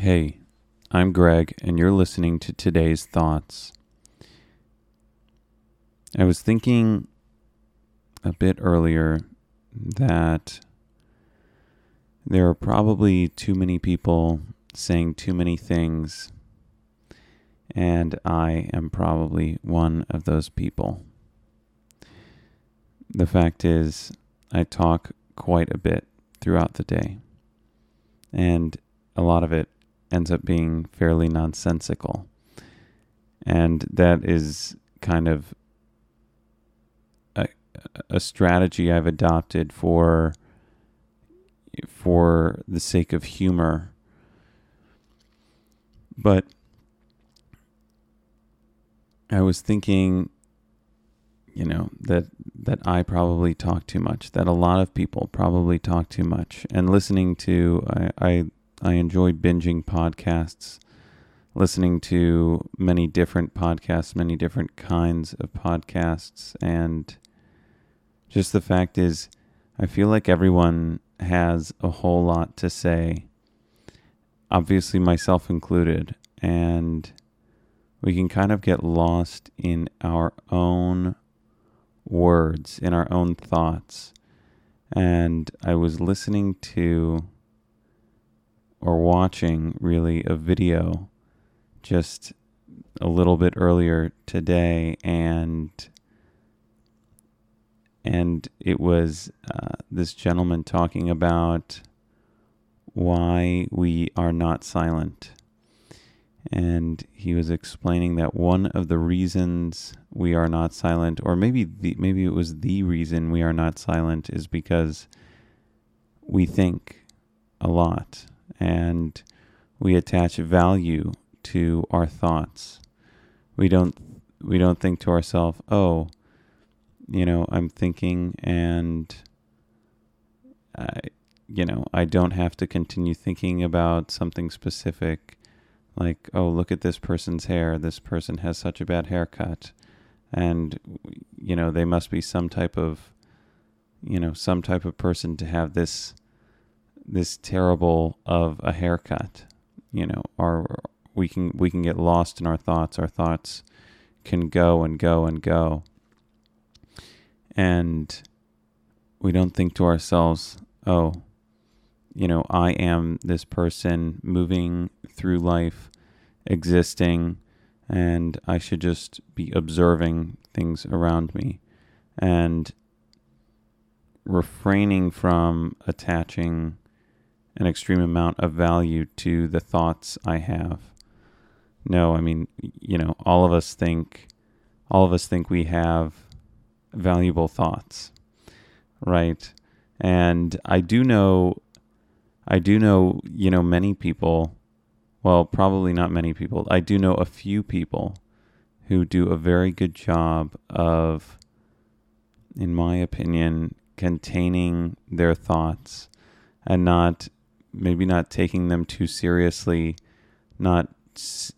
Hey, I'm Greg, and you're listening to today's thoughts. I was thinking a bit earlier that there are probably too many people saying too many things, and I am probably one of those people. The fact is, I talk quite a bit throughout the day, and a lot of it ends up being fairly nonsensical. And that is kind of a, a strategy I've adopted for for the sake of humor. But I was thinking, you know, that that I probably talk too much, that a lot of people probably talk too much. And listening to I, I I enjoy binging podcasts, listening to many different podcasts, many different kinds of podcasts. And just the fact is, I feel like everyone has a whole lot to say, obviously, myself included. And we can kind of get lost in our own words, in our own thoughts. And I was listening to or watching really a video just a little bit earlier today and and it was uh, this gentleman talking about why we are not silent. And he was explaining that one of the reasons we are not silent or maybe the maybe it was the reason we are not silent is because we think a lot and we attach value to our thoughts. We don't we don't think to ourselves, "Oh, you know, I'm thinking and I you know, I don't have to continue thinking about something specific like, "Oh, look at this person's hair. This person has such a bad haircut." And you know, they must be some type of you know, some type of person to have this this terrible of a haircut. You know, or we can we can get lost in our thoughts. Our thoughts can go and go and go. And we don't think to ourselves, oh, you know, I am this person moving through life, existing, and I should just be observing things around me and refraining from attaching an extreme amount of value to the thoughts I have. No, I mean, you know, all of us think, all of us think we have valuable thoughts, right? And I do know, I do know, you know, many people, well, probably not many people, I do know a few people who do a very good job of, in my opinion, containing their thoughts and not maybe not taking them too seriously, not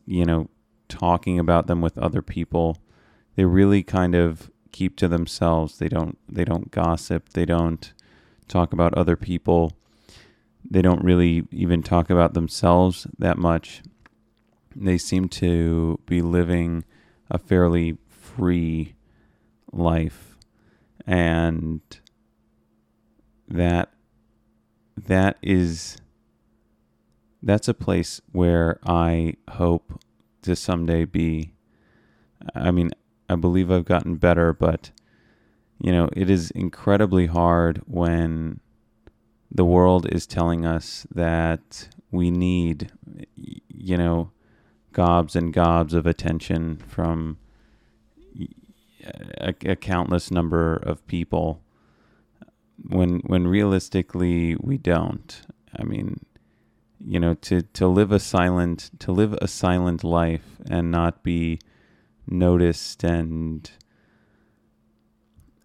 you know talking about them with other people. They really kind of keep to themselves. They don't they don't gossip. They don't talk about other people. They don't really even talk about themselves that much. They seem to be living a fairly free life and that that is that's a place where I hope to someday be. I mean, I believe I've gotten better, but you know, it is incredibly hard when the world is telling us that we need, you know, gobs and gobs of attention from a, a countless number of people when when realistically we don't. I mean, you know, to to live a silent to live a silent life and not be noticed and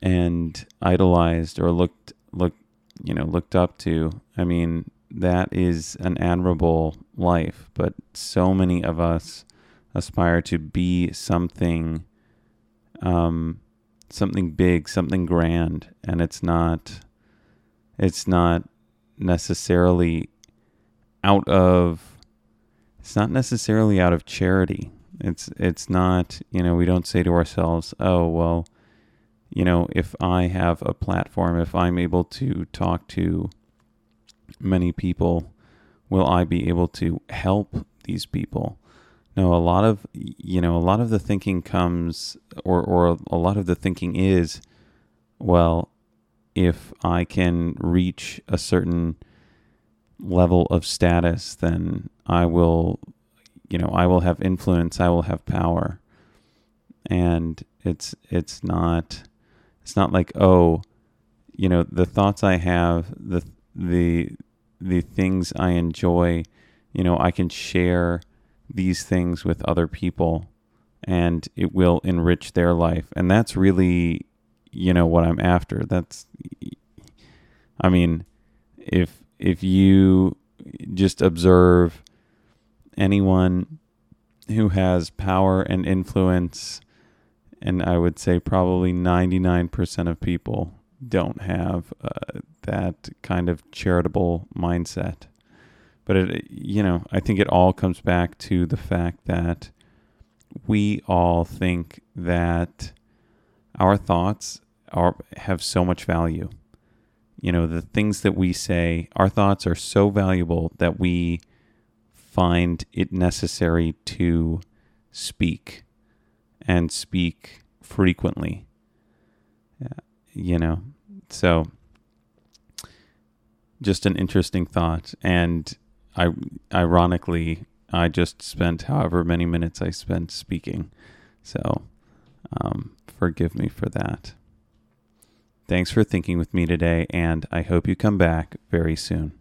and idolized or looked look you know looked up to. I mean, that is an admirable life, but so many of us aspire to be something um something big, something grand, and it's not it's not necessarily out of it's not necessarily out of charity. It's it's not, you know, we don't say to ourselves, "Oh, well, you know, if I have a platform, if I'm able to talk to many people, will I be able to help these people?" No, a lot of you know, a lot of the thinking comes or or a lot of the thinking is well, if I can reach a certain level of status, then I will, you know, I will have influence, I will have power. And it's it's not it's not like, oh, you know, the thoughts I have, the the the things I enjoy, you know, I can share these things with other people and it will enrich their life. And that's really, you know, what I'm after. That's I mean, if if you just observe anyone who has power and influence, and I would say probably 99% of people don't have uh, that kind of charitable mindset. But it, you know, I think it all comes back to the fact that we all think that our thoughts are have so much value you know, the things that we say, our thoughts are so valuable that we find it necessary to speak and speak frequently. You know, so just an interesting thought. And I, ironically, I just spent however many minutes I spent speaking. So um, forgive me for that. Thanks for thinking with me today, and I hope you come back very soon.